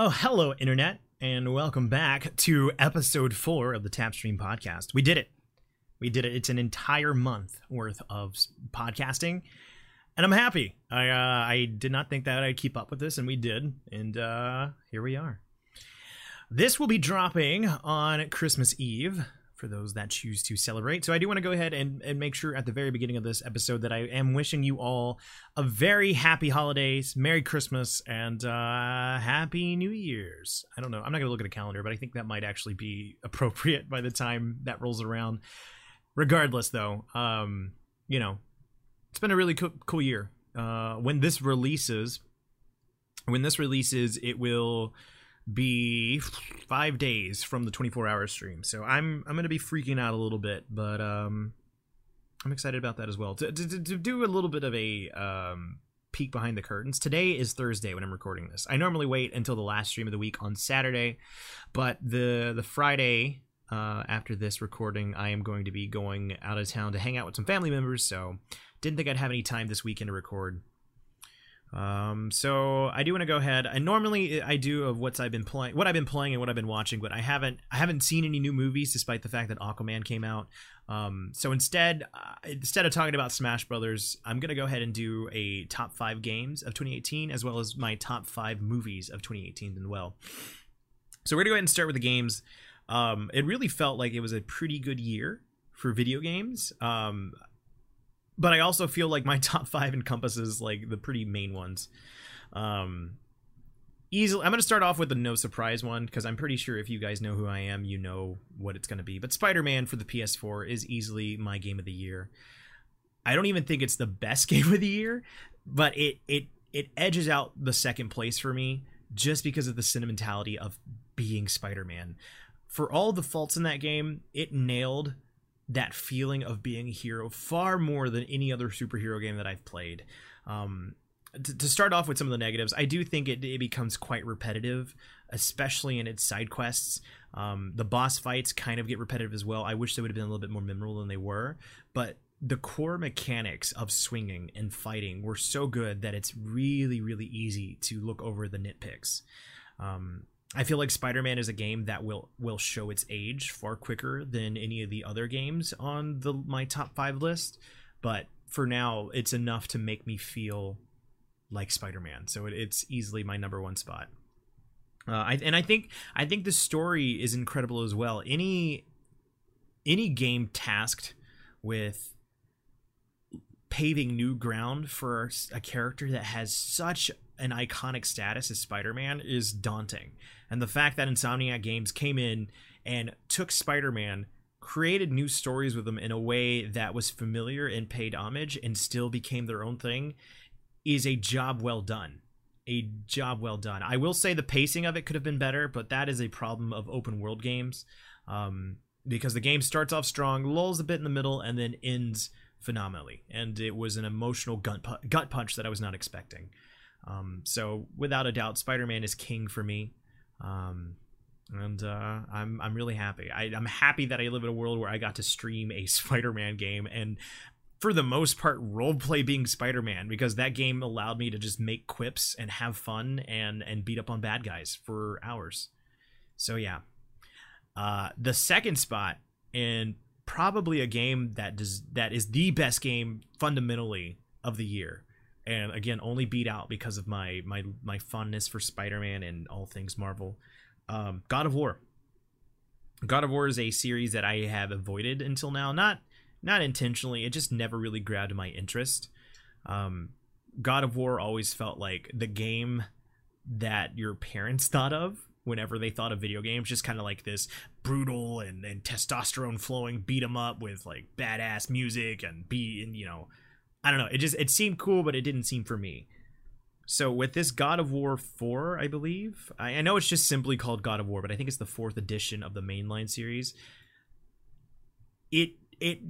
Oh, hello, Internet, and welcome back to episode four of the Tapstream podcast. We did it. We did it. It's an entire month worth of podcasting, and I'm happy. I uh, I did not think that I'd keep up with this, and we did, and uh, here we are. This will be dropping on Christmas Eve for those that choose to celebrate. So I do want to go ahead and, and make sure at the very beginning of this episode that I am wishing you all a very happy holidays, Merry Christmas, and uh, Happy New Year's. I don't know. I'm not going to look at a calendar, but I think that might actually be appropriate by the time that rolls around. Regardless, though, um, you know, it's been a really cool, cool year. Uh, when this releases, when this releases, it will be five days from the 24 hour stream. So I'm I'm gonna be freaking out a little bit, but um, I'm excited about that as well. To, to, to do a little bit of a um, peek behind the curtains. Today is Thursday when I'm recording this. I normally wait until the last stream of the week on Saturday, but the the Friday uh, after this recording, I am going to be going out of town to hang out with some family members. So didn't think I'd have any time this weekend to record. Um, so I do want to go ahead. I normally I do of what's I've been playing, what I've been playing, and what I've been watching, but I haven't I haven't seen any new movies, despite the fact that Aquaman came out. Um, so instead, uh, instead of talking about Smash Brothers, I'm gonna go ahead and do a top five games of 2018, as well as my top five movies of 2018 as well. So we're gonna go ahead and start with the games. Um, it really felt like it was a pretty good year for video games. Um, but I also feel like my top five encompasses like the pretty main ones. Um, easily, I'm gonna start off with the no surprise one because I'm pretty sure if you guys know who I am, you know what it's gonna be. But Spider-Man for the PS4 is easily my game of the year. I don't even think it's the best game of the year, but it it it edges out the second place for me just because of the sentimentality of being Spider-Man. For all the faults in that game, it nailed that feeling of being a hero far more than any other superhero game that I've played. Um, to, to start off with some of the negatives, I do think it, it becomes quite repetitive, especially in its side quests. Um, the boss fights kind of get repetitive as well. I wish they would have been a little bit more memorable than they were, but the core mechanics of swinging and fighting were so good that it's really, really easy to look over the nitpicks. Um, I feel like Spider-Man is a game that will will show its age far quicker than any of the other games on the my top 5 list, but for now it's enough to make me feel like Spider-Man. So it, it's easily my number 1 spot. Uh, I, and I think I think the story is incredible as well. Any any game tasked with paving new ground for a character that has such an iconic status as Spider-Man is daunting. And the fact that Insomniac Games came in and took Spider-Man, created new stories with him in a way that was familiar and paid homage and still became their own thing is a job well done. A job well done. I will say the pacing of it could have been better, but that is a problem of open world games. Um, because the game starts off strong, lulls a bit in the middle, and then ends phenomenally. And it was an emotional gut, gut punch that I was not expecting. Um, so without a doubt, Spider-Man is king for me, um, and uh, I'm I'm really happy. I, I'm happy that I live in a world where I got to stream a Spider-Man game and. For the most part, roleplay being Spider-Man because that game allowed me to just make quips and have fun and and beat up on bad guys for hours. So yeah, uh, the second spot and probably a game that does that is the best game fundamentally of the year and again only beat out because of my my my fondness for spider-man and all things marvel. Um, god of war. God of war is a series that i have avoided until now. Not not intentionally. It just never really grabbed my interest. Um, god of war always felt like the game that your parents thought of whenever they thought of video games just kind of like this brutal and, and testosterone flowing beat 'em up with like badass music and be and you know I don't know. It just it seemed cool, but it didn't seem for me. So with this God of War 4, I believe, I, I know it's just simply called God of War, but I think it's the fourth edition of the mainline series. It it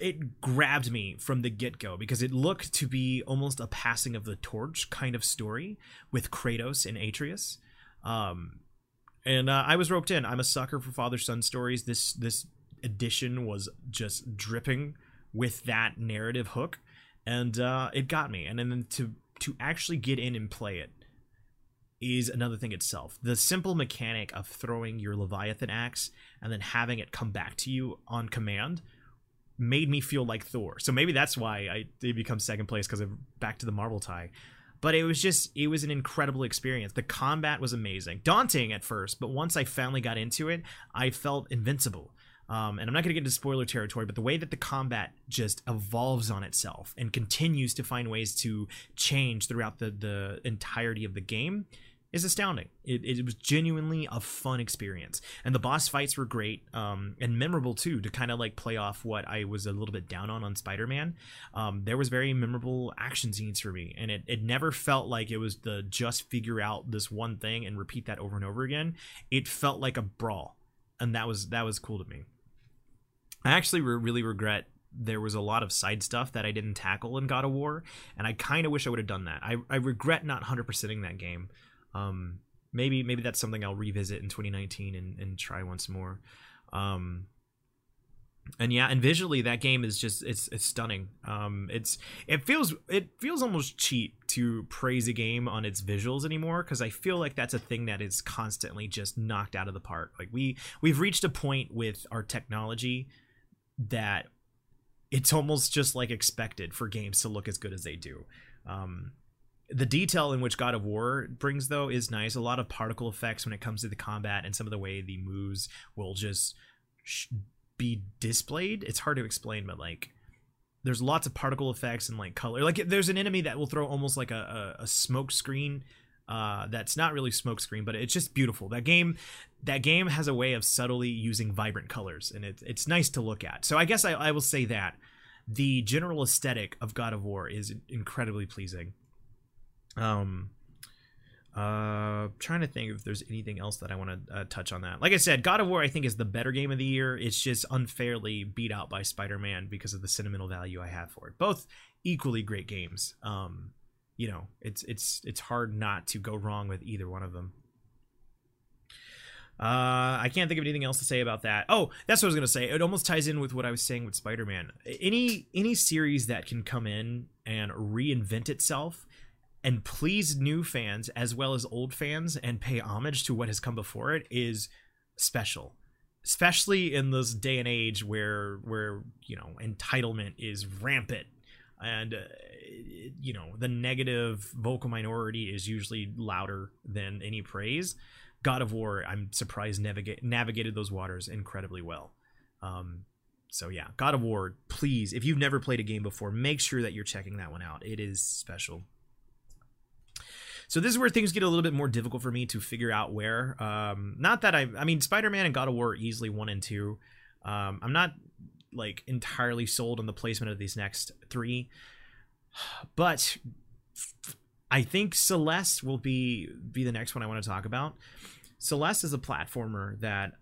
it grabbed me from the get go because it looked to be almost a passing of the torch kind of story with Kratos and Atreus. Um, and uh, I was roped in. I'm a sucker for father son stories. This this edition was just dripping with that narrative hook and uh, it got me. And then to to actually get in and play it, is another thing itself. The simple mechanic of throwing your Leviathan axe and then having it come back to you on command made me feel like Thor. So maybe that's why I did become second place because of back to the Marvel tie. But it was just it was an incredible experience. The combat was amazing, daunting at first, but once I finally got into it, I felt invincible. Um, and I'm not going to get into spoiler territory, but the way that the combat just evolves on itself and continues to find ways to change throughout the the entirety of the game is astounding. It, it was genuinely a fun experience, and the boss fights were great um, and memorable too. To kind of like play off what I was a little bit down on on Spider-Man, um, there was very memorable action scenes for me, and it it never felt like it was the just figure out this one thing and repeat that over and over again. It felt like a brawl, and that was that was cool to me. I actually re- really regret there was a lot of side stuff that I didn't tackle in God of War, and I kind of wish I would have done that. I, I regret not 100%ing that game. Um, maybe maybe that's something I'll revisit in 2019 and, and try once more. Um, and yeah, and visually that game is just it's it's stunning. Um, it's it feels it feels almost cheap to praise a game on its visuals anymore because I feel like that's a thing that is constantly just knocked out of the park. Like we we've reached a point with our technology that it's almost just like expected for games to look as good as they do. Um, the detail in which God of War brings though is nice. A lot of particle effects when it comes to the combat and some of the way the moves will just sh- be displayed. It's hard to explain, but like there's lots of particle effects and like color. Like there's an enemy that will throw almost like a, a, a smoke screen. Uh, that's not really smokescreen, but it's just beautiful. That game, that game has a way of subtly using vibrant colors, and it's it's nice to look at. So I guess I, I will say that the general aesthetic of God of War is incredibly pleasing. Um, uh, trying to think if there's anything else that I want to uh, touch on that. Like I said, God of War I think is the better game of the year. It's just unfairly beat out by Spider-Man because of the sentimental value I have for it. Both equally great games. Um, you know, it's it's it's hard not to go wrong with either one of them. Uh, I can't think of anything else to say about that. Oh, that's what I was gonna say. It almost ties in with what I was saying with Spider-Man. Any any series that can come in and reinvent itself and please new fans as well as old fans and pay homage to what has come before it is special especially in this day and age where where you know entitlement is rampant and uh, you know the negative vocal minority is usually louder than any praise god of war i'm surprised navigate navigated those waters incredibly well um, so yeah god of war please if you've never played a game before make sure that you're checking that one out it is special so this is where things get a little bit more difficult for me to figure out where. Um, not that I, I mean, Spider-Man and God of War are easily one and two. Um, I'm not like entirely sold on the placement of these next three, but I think Celeste will be be the next one I want to talk about. Celeste is a platformer that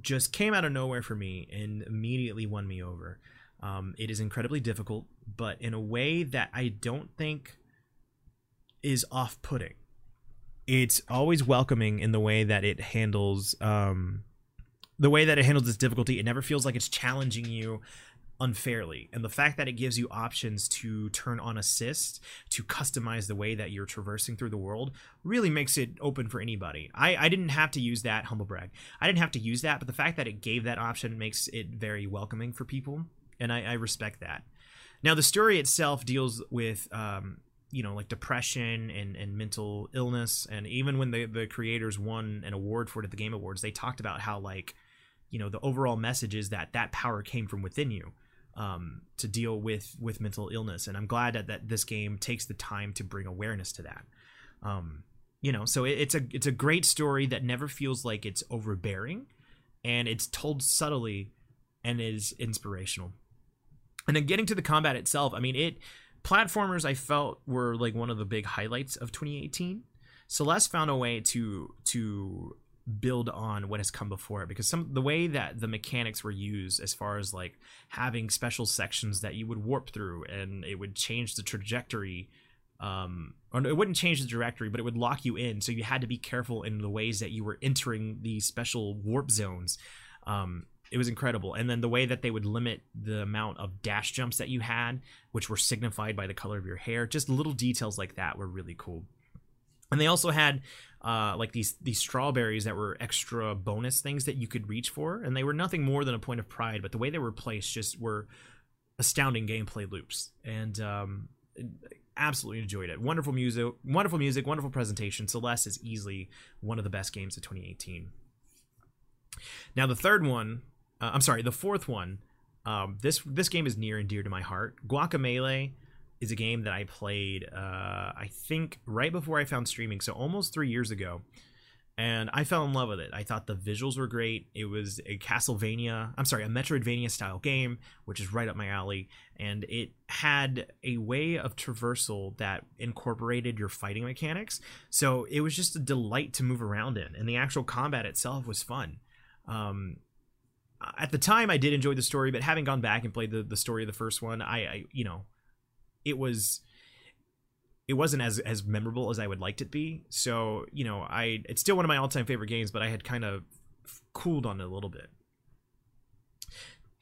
just came out of nowhere for me and immediately won me over. Um, it is incredibly difficult, but in a way that I don't think is off-putting. It's always welcoming in the way that it handles um, the way that it handles this difficulty. It never feels like it's challenging you unfairly. And the fact that it gives you options to turn on assist, to customize the way that you're traversing through the world, really makes it open for anybody. I, I didn't have to use that, humble brag. I didn't have to use that, but the fact that it gave that option makes it very welcoming for people. And I, I respect that. Now, the story itself deals with um, you know like depression and, and mental illness and even when the, the creators won an award for it at the game awards they talked about how like you know the overall message is that that power came from within you um, to deal with with mental illness. And i'm glad that, that this game takes the time to bring awareness to that. Um, you know so it, it's a it's a great story that never feels like it's overbearing and it's told subtly and is inspirational. And then getting to the combat itself i mean it platformers I felt were like one of the big highlights of 2018. Celeste found a way to to build on what has come before it because some the way that the mechanics were used as far as like having special sections that you would warp through and it would change the trajectory um or it wouldn't change the trajectory but it would lock you in so you had to be careful in the ways that you were entering the special warp zones um it was incredible. And then the way that they would limit the amount of dash jumps that you had, which were signified by the color of your hair, just little details like that were really cool. And they also had uh, like these these strawberries that were extra bonus things that you could reach for, and they were nothing more than a point of pride. But the way they were placed just were astounding gameplay loops, and um, absolutely enjoyed it. Wonderful music, wonderful music, wonderful presentation. Celeste is easily one of the best games of 2018. Now the third one, uh, I'm sorry, the fourth one. Um, this this game is near and dear to my heart. Guacamelee is a game that I played, uh, I think, right before I found streaming, so almost three years ago and I fell in love with it. I thought the visuals were great. It was a Castlevania, I'm sorry, a Metroidvania style game, which is right up my alley, and it had a way of traversal that incorporated your fighting mechanics. So it was just a delight to move around in, and the actual combat itself was fun. Um, at the time, I did enjoy the story, but having gone back and played the, the story of the first one, I, I you know, it was it wasn't as as memorable as I would liked it be. So you know, I it's still one of my all time favorite games, but I had kind of cooled on it a little bit.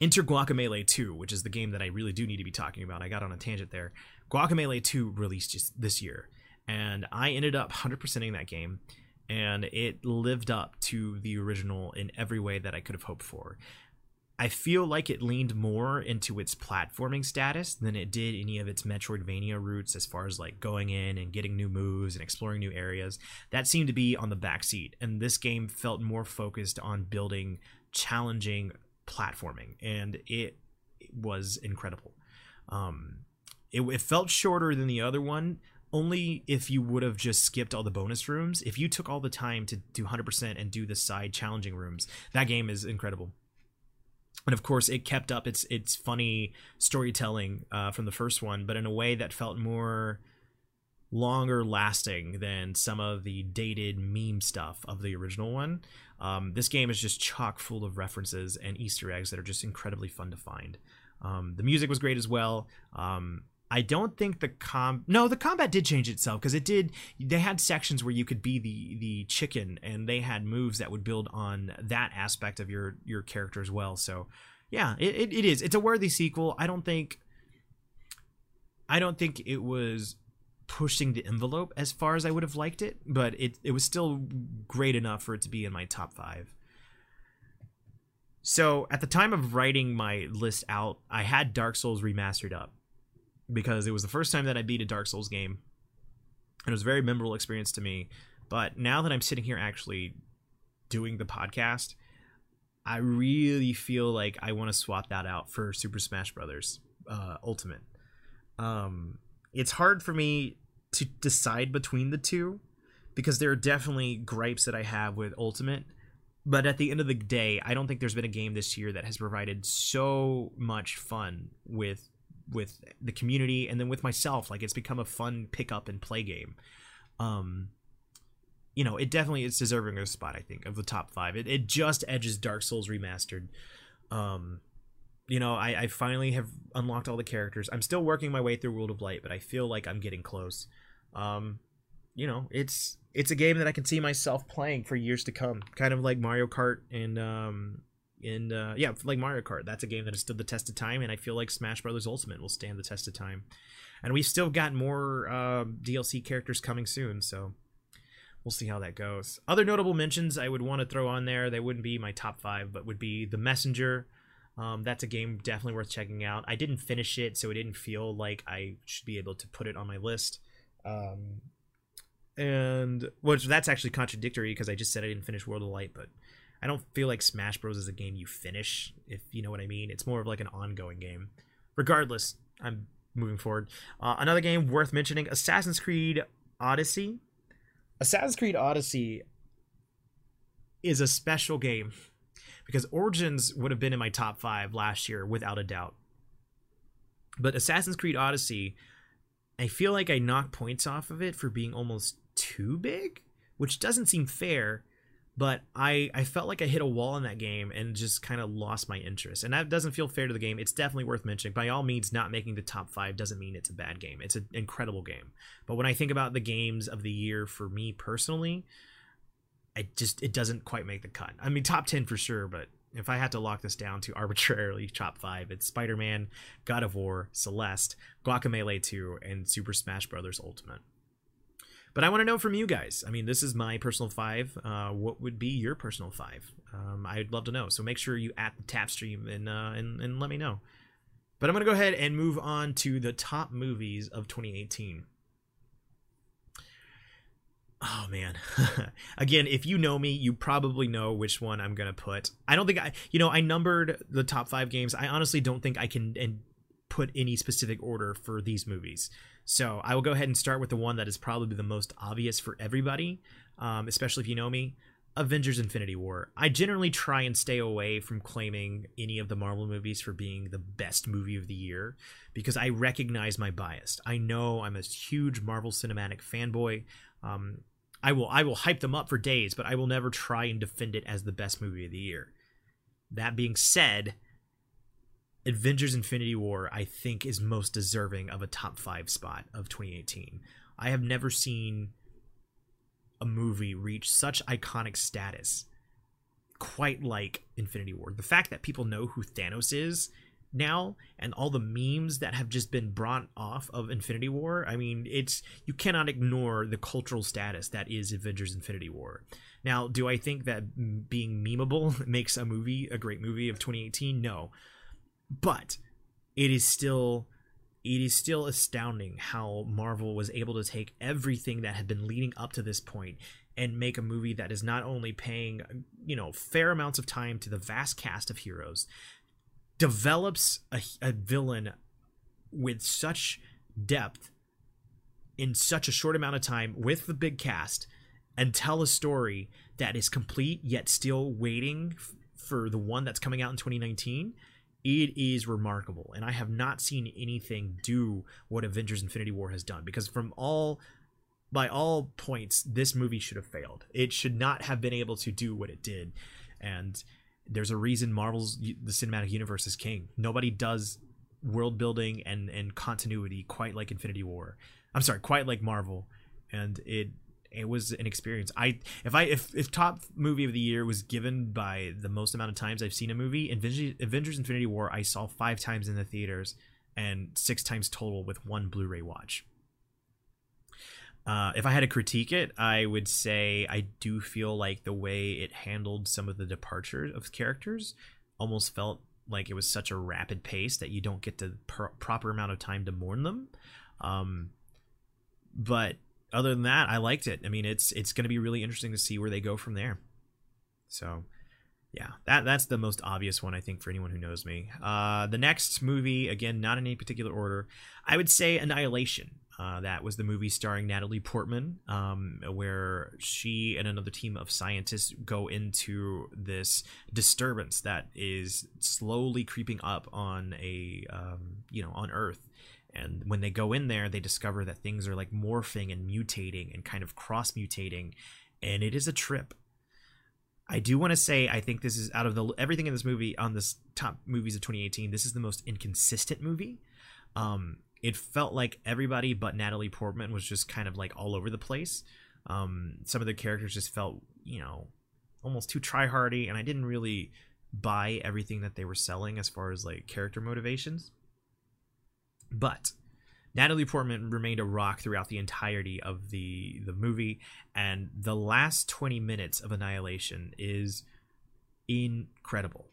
Enter Guacamelee 2, which is the game that I really do need to be talking about. I got on a tangent there. Guacamelee 2 released just this year, and I ended up 100%ing that game, and it lived up to the original in every way that I could have hoped for. I feel like it leaned more into its platforming status than it did any of its Metroidvania roots as far as like going in and getting new moves and exploring new areas. That seemed to be on the backseat, and this game felt more focused on building challenging platforming, and it was incredible. Um, it, it felt shorter than the other one, only if you would have just skipped all the bonus rooms. If you took all the time to do 100% and do the side challenging rooms, that game is incredible and of course it kept up its its funny storytelling uh, from the first one but in a way that felt more longer lasting than some of the dated meme stuff of the original one. Um, this game is just chock full of references and easter eggs that are just incredibly fun to find. Um, the music was great as well. Um, I don't think the com no the combat did change itself because it did they had sections where you could be the the chicken and they had moves that would build on that aspect of your your character as well. So yeah it, it, it is. It's a worthy sequel. I don't think I don't think it was pushing the envelope as far as I would have liked it but it it was still great enough for it to be in my top five. So at the time of writing my list out I had Dark Souls remastered up because it was the first time that I beat a Dark Souls game. And it was a very memorable experience to me. But now that I'm sitting here actually doing the podcast, I really feel like I want to swap that out for Super Smash Brothers uh, Ultimate. Um, it's hard for me to decide between the two because there are definitely gripes that I have with Ultimate. But at the end of the day, I don't think there's been a game this year that has provided so much fun with with the community and then with myself like it's become a fun pick up and play game. Um you know it definitely is deserving of a spot i think of the top five. It, it just edges dark souls remastered. Um you know I, I finally have unlocked all the characters. I'm still working my way through world of light but i feel like i'm getting close. Um you know it's it's a game that i can see myself playing for years to come kind of like mario kart and um and uh, yeah, like Mario Kart, that's a game that has stood the test of time, and I feel like Smash Brothers Ultimate will stand the test of time. And we've still got more uh, DLC characters coming soon, so we'll see how that goes. Other notable mentions I would want to throw on there, they wouldn't be my top five, but would be The Messenger. Um, that's a game definitely worth checking out. I didn't finish it, so it didn't feel like I should be able to put it on my list. Um, and which that's actually contradictory because I just said I didn't finish World of Light, but I don't feel like Smash Bros is a game you finish, if you know what I mean. It's more of like an ongoing game. Regardless, I'm moving forward. Uh, another game worth mentioning: Assassin's Creed Odyssey. Assassin's Creed Odyssey is a special game because Origins would have been in my top five last year without a doubt. But Assassin's Creed Odyssey, I feel like I knocked points off of it for being almost too big, which doesn't seem fair but I, I felt like I hit a wall in that game and just kind of lost my interest. And that doesn't feel fair to the game. It's definitely worth mentioning. By all means, not making the top five doesn't mean it's a bad game. It's an incredible game. But when I think about the games of the year for me personally, I just it doesn't quite make the cut. I mean, top ten for sure, but if I had to lock this down to arbitrarily top five, it's Spider Man, God of War, Celeste, Guacamelee 2, and Super Smash Bros. Ultimate. But I want to know from you guys. I mean, this is my personal five. Uh, what would be your personal five? Um, I'd love to know. So make sure you at the tap stream and, uh, and and let me know. But I'm gonna go ahead and move on to the top movies of 2018. Oh man. Again, if you know me, you probably know which one I'm going to put. I don't think I you know, I numbered the top 5 games. I honestly don't think I can and put any specific order for these movies. So, I will go ahead and start with the one that is probably the most obvious for everybody, um, especially if you know me. Avengers Infinity War. I generally try and stay away from claiming any of the Marvel movies for being the best movie of the year because I recognize my bias. I know I'm a huge Marvel Cinematic fanboy. Um, I will I will hype them up for days, but I will never try and defend it as the best movie of the year. That being said, Avengers Infinity War I think is most deserving of a top 5 spot of 2018. I have never seen a movie reach such iconic status quite like Infinity War. The fact that people know who Thanos is now and all the memes that have just been brought off of Infinity War. I mean, it's you cannot ignore the cultural status that is Avengers Infinity War. Now, do I think that being memeable makes a movie a great movie of 2018? No. But it is still it is still astounding how Marvel was able to take everything that had been leading up to this point and make a movie that is not only paying, you know, fair amounts of time to the vast cast of heroes, develops a, a villain with such depth in such a short amount of time with the big cast and tell a story that is complete yet still waiting f- for the one that's coming out in 2019 it is remarkable and i have not seen anything do what avengers infinity war has done because from all by all points this movie should have failed it should not have been able to do what it did and there's a reason Marvel's the cinematic universe is king. Nobody does world building and and continuity quite like Infinity War. I'm sorry, quite like Marvel, and it it was an experience. I if I if if top movie of the year was given by the most amount of times I've seen a movie, Avengers, Avengers Infinity War I saw five times in the theaters and six times total with one Blu-ray watch. Uh, if I had to critique it, I would say I do feel like the way it handled some of the departures of characters almost felt like it was such a rapid pace that you don't get the per- proper amount of time to mourn them. Um, but other than that, I liked it. I mean, it's it's going to be really interesting to see where they go from there. So, yeah, that that's the most obvious one I think for anyone who knows me. Uh, the next movie, again, not in any particular order, I would say Annihilation. Uh, that was the movie starring Natalie Portman, um, where she and another team of scientists go into this disturbance that is slowly creeping up on a, um, you know, on Earth. And when they go in there, they discover that things are like morphing and mutating and kind of cross mutating, and it is a trip. I do want to say I think this is out of the everything in this movie on this top movies of 2018. This is the most inconsistent movie. Um, it felt like everybody but Natalie Portman was just kind of like all over the place. Um, some of the characters just felt, you know, almost too tryhardy, and I didn't really buy everything that they were selling as far as like character motivations. But Natalie Portman remained a rock throughout the entirety of the the movie, and the last twenty minutes of Annihilation is incredible.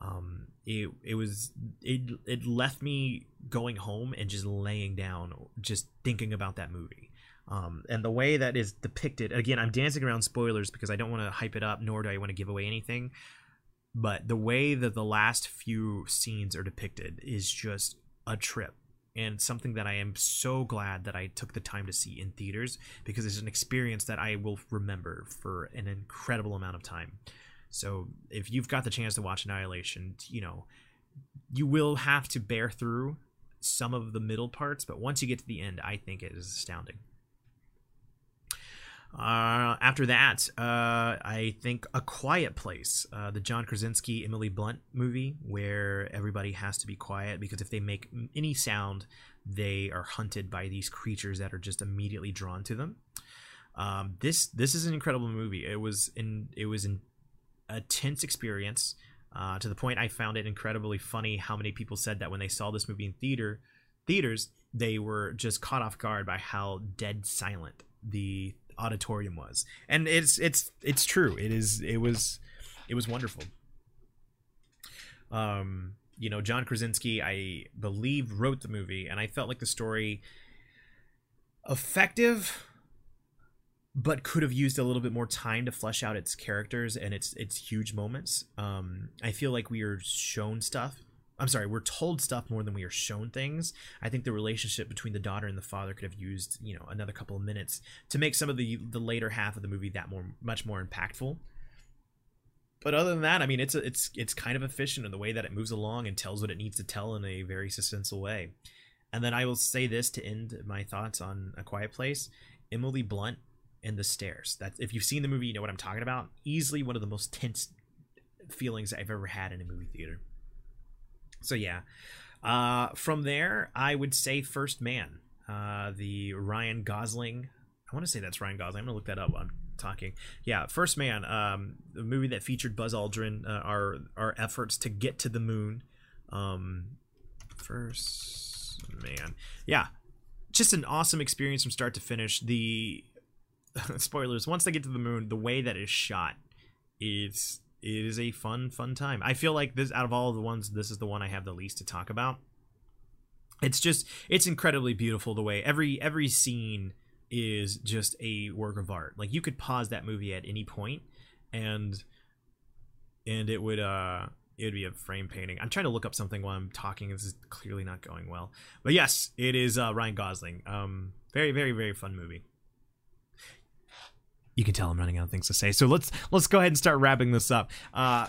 Um, it it was it it left me going home and just laying down, just thinking about that movie. Um, and the way that is depicted again, I'm dancing around spoilers because I don't want to hype it up, nor do I want to give away anything. But the way that the last few scenes are depicted is just a trip and something that I am so glad that I took the time to see in theaters because it's an experience that I will remember for an incredible amount of time. So if you've got the chance to watch Annihilation, you know, you will have to bear through some of the middle parts, but once you get to the end, I think it is astounding. Uh, after that, uh, I think A Quiet Place, uh, the John Krasinski, Emily Blunt movie, where everybody has to be quiet because if they make any sound, they are hunted by these creatures that are just immediately drawn to them. Um, this this is an incredible movie. It was in it was in a tense experience uh, to the point I found it incredibly funny how many people said that when they saw this movie in theater theaters they were just caught off guard by how dead silent the auditorium was. And it's it's it's true. It is it was it was wonderful. Um you know john krasinski i believe wrote the movie and i felt like the story effective but could have used a little bit more time to flesh out its characters and its its huge moments. Um i feel like we are shown stuff I'm sorry, we're told stuff more than we are shown things. I think the relationship between the daughter and the father could have used, you know, another couple of minutes to make some of the the later half of the movie that more much more impactful. But other than that, I mean, it's a, it's it's kind of efficient in the way that it moves along and tells what it needs to tell in a very suspenseful way. And then I will say this to end my thoughts on A Quiet Place: Emily Blunt and the stairs. That if you've seen the movie, you know what I'm talking about. Easily one of the most tense feelings I've ever had in a movie theater. So yeah, uh, from there I would say First Man, uh, the Ryan Gosling. I want to say that's Ryan Gosling. I'm gonna look that up. I'm talking. Yeah, First Man, um, the movie that featured Buzz Aldrin. Uh, our our efforts to get to the moon. Um, First Man, yeah, just an awesome experience from start to finish. The spoilers. Once they get to the moon, the way that is shot is it is a fun fun time. I feel like this out of all the ones this is the one i have the least to talk about. It's just it's incredibly beautiful the way every every scene is just a work of art. Like you could pause that movie at any point and and it would uh it would be a frame painting. I'm trying to look up something while i'm talking this is clearly not going well. But yes it is uh ryan gosling. Um very very very fun movie you can tell I'm running out of things to say. So let's let's go ahead and start wrapping this up. Uh,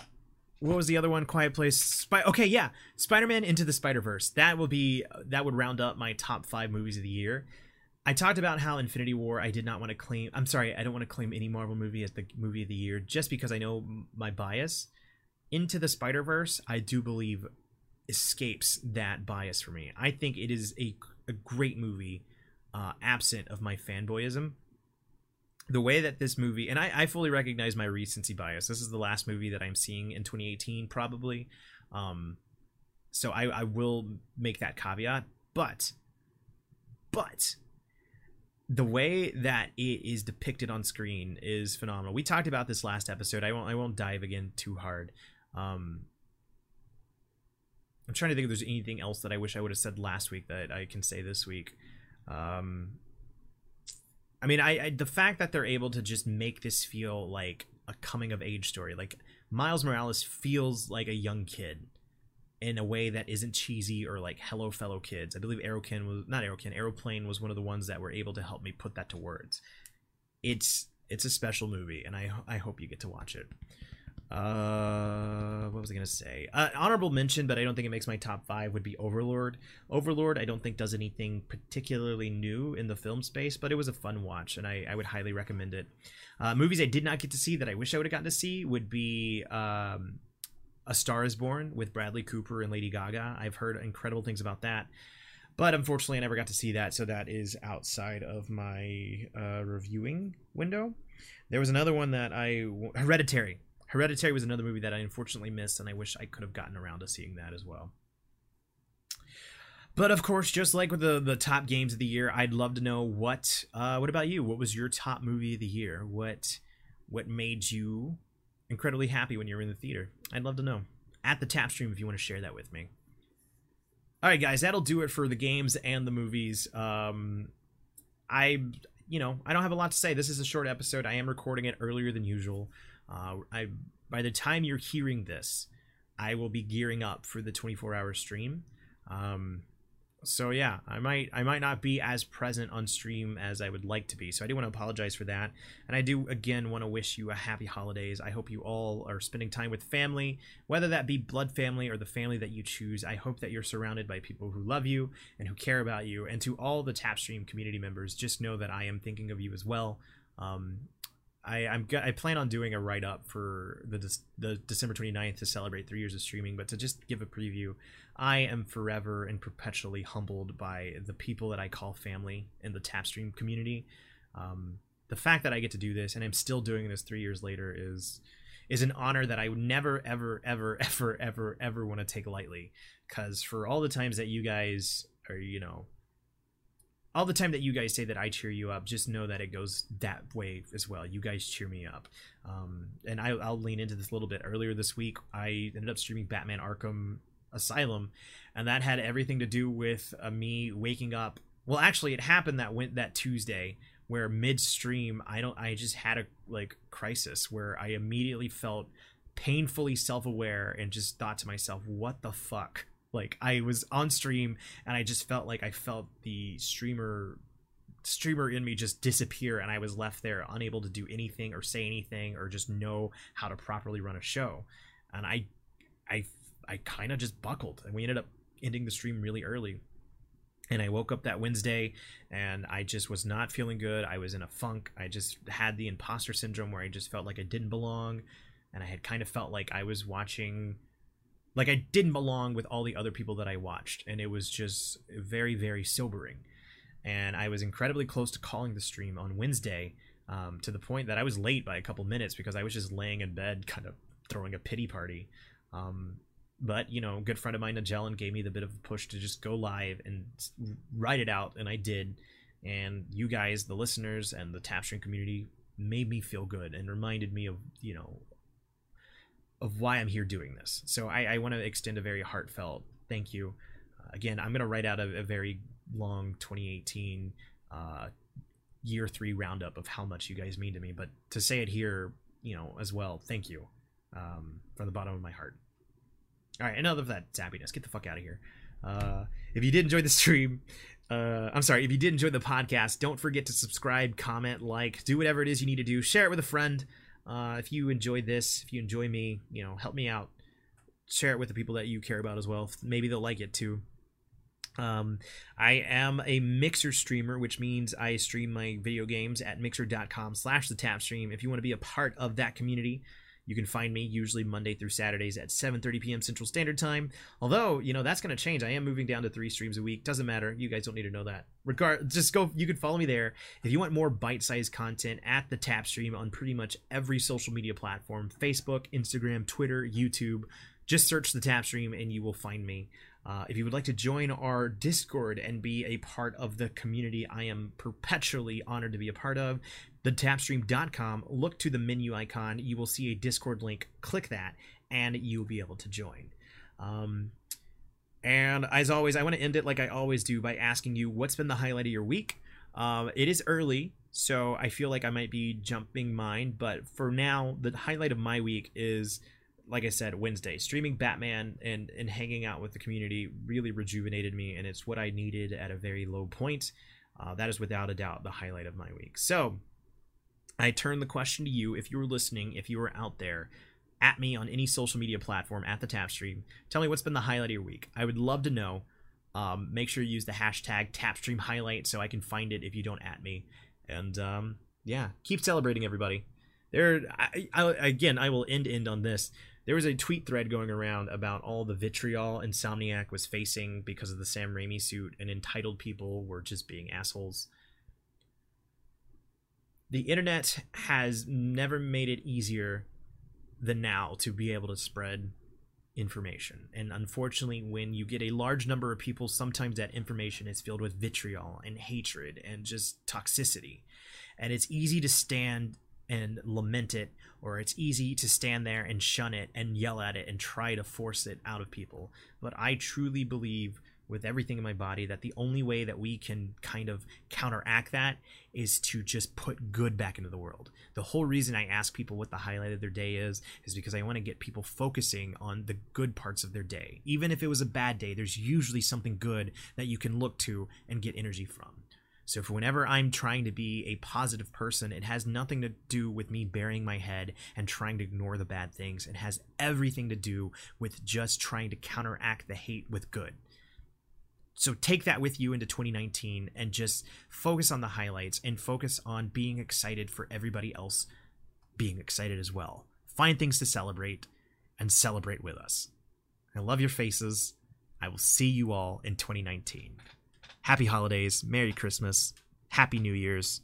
what was the other one? Quiet Place. Spy- okay, yeah, Spider-Man Into the Spider-Verse. That will be that would round up my top five movies of the year. I talked about how Infinity War. I did not want to claim. I'm sorry, I don't want to claim any Marvel movie as the movie of the year just because I know my bias. Into the Spider Verse, I do believe escapes that bias for me. I think it is a, a great movie, uh, absent of my fanboyism the way that this movie and I, I fully recognize my recency bias. This is the last movie that i'm seeing in 2018 probably. Um so i i will make that caveat but but the way that it is depicted on screen is phenomenal. We talked about this last episode. I won't i won't dive again too hard. Um i'm trying to think if there's anything else that i wish i would have said last week that i can say this week. Um I mean, I, I, the fact that they're able to just make this feel like a coming of age story, like Miles Morales feels like a young kid in a way that isn't cheesy or like hello fellow kids. I believe Aerokin was not Aerokin, Aeroplane was one of the ones that were able to help me put that to words. It's it's a special movie, and I I hope you get to watch it. Uh, what was I gonna say? Uh, honorable mention, but I don't think it makes my top five. Would be Overlord. Overlord, I don't think does anything particularly new in the film space, but it was a fun watch, and I, I would highly recommend it. Uh, movies I did not get to see that I wish I would have gotten to see would be um, A Star Is Born with Bradley Cooper and Lady Gaga. I've heard incredible things about that, but unfortunately, I never got to see that, so that is outside of my uh, reviewing window. There was another one that I Hereditary. Hereditary was another movie that I unfortunately missed, and I wish I could have gotten around to seeing that as well. But of course, just like with the the top games of the year, I'd love to know what uh, what about you? What was your top movie of the year? What what made you incredibly happy when you were in the theater? I'd love to know. At the tap stream if you want to share that with me. All right, guys, that'll do it for the games and the movies. Um, I you know I don't have a lot to say. This is a short episode. I am recording it earlier than usual. Uh, I by the time you're hearing this, I will be gearing up for the 24 hour stream. Um, so yeah, I might I might not be as present on stream as I would like to be. So I do want to apologize for that. And I do again want to wish you a happy holidays. I hope you all are spending time with family, whether that be blood family or the family that you choose. I hope that you're surrounded by people who love you and who care about you. And to all the Tapstream community members, just know that I am thinking of you as well. Um, I, I'm I plan on doing a write up for the the December 29th to celebrate three years of streaming, but to just give a preview, I am forever and perpetually humbled by the people that I call family in the Tapstream community. Um, the fact that I get to do this and I'm still doing this three years later is is an honor that I would never ever ever ever ever ever want to take lightly. Because for all the times that you guys are, you know, all the time that you guys say that I cheer you up, just know that it goes that way as well. You guys cheer me up. Um, and I, I'll lean into this a little bit. Earlier this week, I ended up streaming Batman Arkham Asylum, and that had everything to do with uh, me waking up. Well, actually, it happened that went that Tuesday where midstream I don't I just had a like crisis where I immediately felt painfully self-aware and just thought to myself, "What the fuck?" Like I was on stream and I just felt like I felt the streamer streamer in me just disappear and I was left there unable to do anything or say anything or just know how to properly run a show. And I I I kind of just buckled and we ended up ending the stream really early. And I woke up that Wednesday and I just was not feeling good. I was in a funk. I just had the imposter syndrome where I just felt like I didn't belong and I had kind of felt like I was watching like I didn't belong with all the other people that I watched and it was just very very sobering. And I was incredibly close to calling the stream on Wednesday um, to the point that I was late by a couple minutes because I was just laying in bed kind of throwing a pity party. Um, but you know, a good friend of mine, Nagellan, gave me the bit of a push to just go live and write it out, and I did. And you guys, the listeners, and the Tapstream community made me feel good and reminded me of you know of why I'm here doing this. So I, I want to extend a very heartfelt thank you. Uh, again, I'm going to write out a, a, very long 2018 uh, year three roundup of how much you guys mean to me, but to say it here, you know, as well, thank you um, from the bottom of my heart. All right, enough of that zappiness. Get the fuck out of here. Uh, if you did enjoy the stream, uh, I'm sorry, if you did enjoy the podcast, don't forget to subscribe, comment, like, do whatever it is you need to do. Share it with a friend. Uh, if you enjoyed this, if you enjoy me, you know, help me out. Share it with the people that you care about as well. Maybe they'll like it too. Um, I am a Mixer streamer, which means I stream my video games at mixer.com slash the tap stream. If you want to be a part of that community, you can find me usually Monday through Saturdays at 7:30 p.m. Central Standard Time. Although, you know, that's going to change. I am moving down to 3 streams a week. Doesn't matter. You guys don't need to know that. Regard just go you can follow me there. If you want more bite-sized content at the Tap Stream on pretty much every social media platform, Facebook, Instagram, Twitter, YouTube, just search the Tap Stream and you will find me. Uh, if you would like to join our Discord and be a part of the community, I am perpetually honored to be a part of. TheTapstream.com. Look to the menu icon. You will see a Discord link. Click that, and you'll be able to join. Um, and as always, I want to end it like I always do by asking you what's been the highlight of your week. Um, it is early, so I feel like I might be jumping mine, but for now, the highlight of my week is like I said, Wednesday, streaming Batman and and hanging out with the community really rejuvenated me, and it's what I needed at a very low point. Uh, that is without a doubt the highlight of my week. So, I turn the question to you. If you were listening, if you were out there, at me on any social media platform at the Tap Stream, tell me what's been the highlight of your week. I would love to know. Um, make sure you use the hashtag TapStream highlight so I can find it if you don't at me. And um, yeah, keep celebrating, everybody. There, I, I, again, I will end end on this there was a tweet thread going around about all the vitriol Insomniac was facing because of the Sam Raimi suit, and entitled people were just being assholes. The internet has never made it easier than now to be able to spread information. And unfortunately, when you get a large number of people, sometimes that information is filled with vitriol and hatred and just toxicity. And it's easy to stand and lament it, or it's easy to stand there and shun it and yell at it and try to force it out of people. But I truly believe with everything in my body that the only way that we can kind of counteract that is to just put good back into the world. The whole reason I ask people what the highlight of their day is is because I want to get people focusing on the good parts of their day. Even if it was a bad day, there's usually something good that you can look to and get energy from. So for whenever I'm trying to be a positive person, it has nothing to do with me burying my head and trying to ignore the bad things. It has everything to do with just trying to counteract the hate with good. So take that with you into 2019 and just focus on the highlights and focus on being excited for everybody else being excited as well. Find things to celebrate and celebrate with us. I love your faces. I will see you all in 2019 happy holidays, Merry Christmas, Happy New Year's.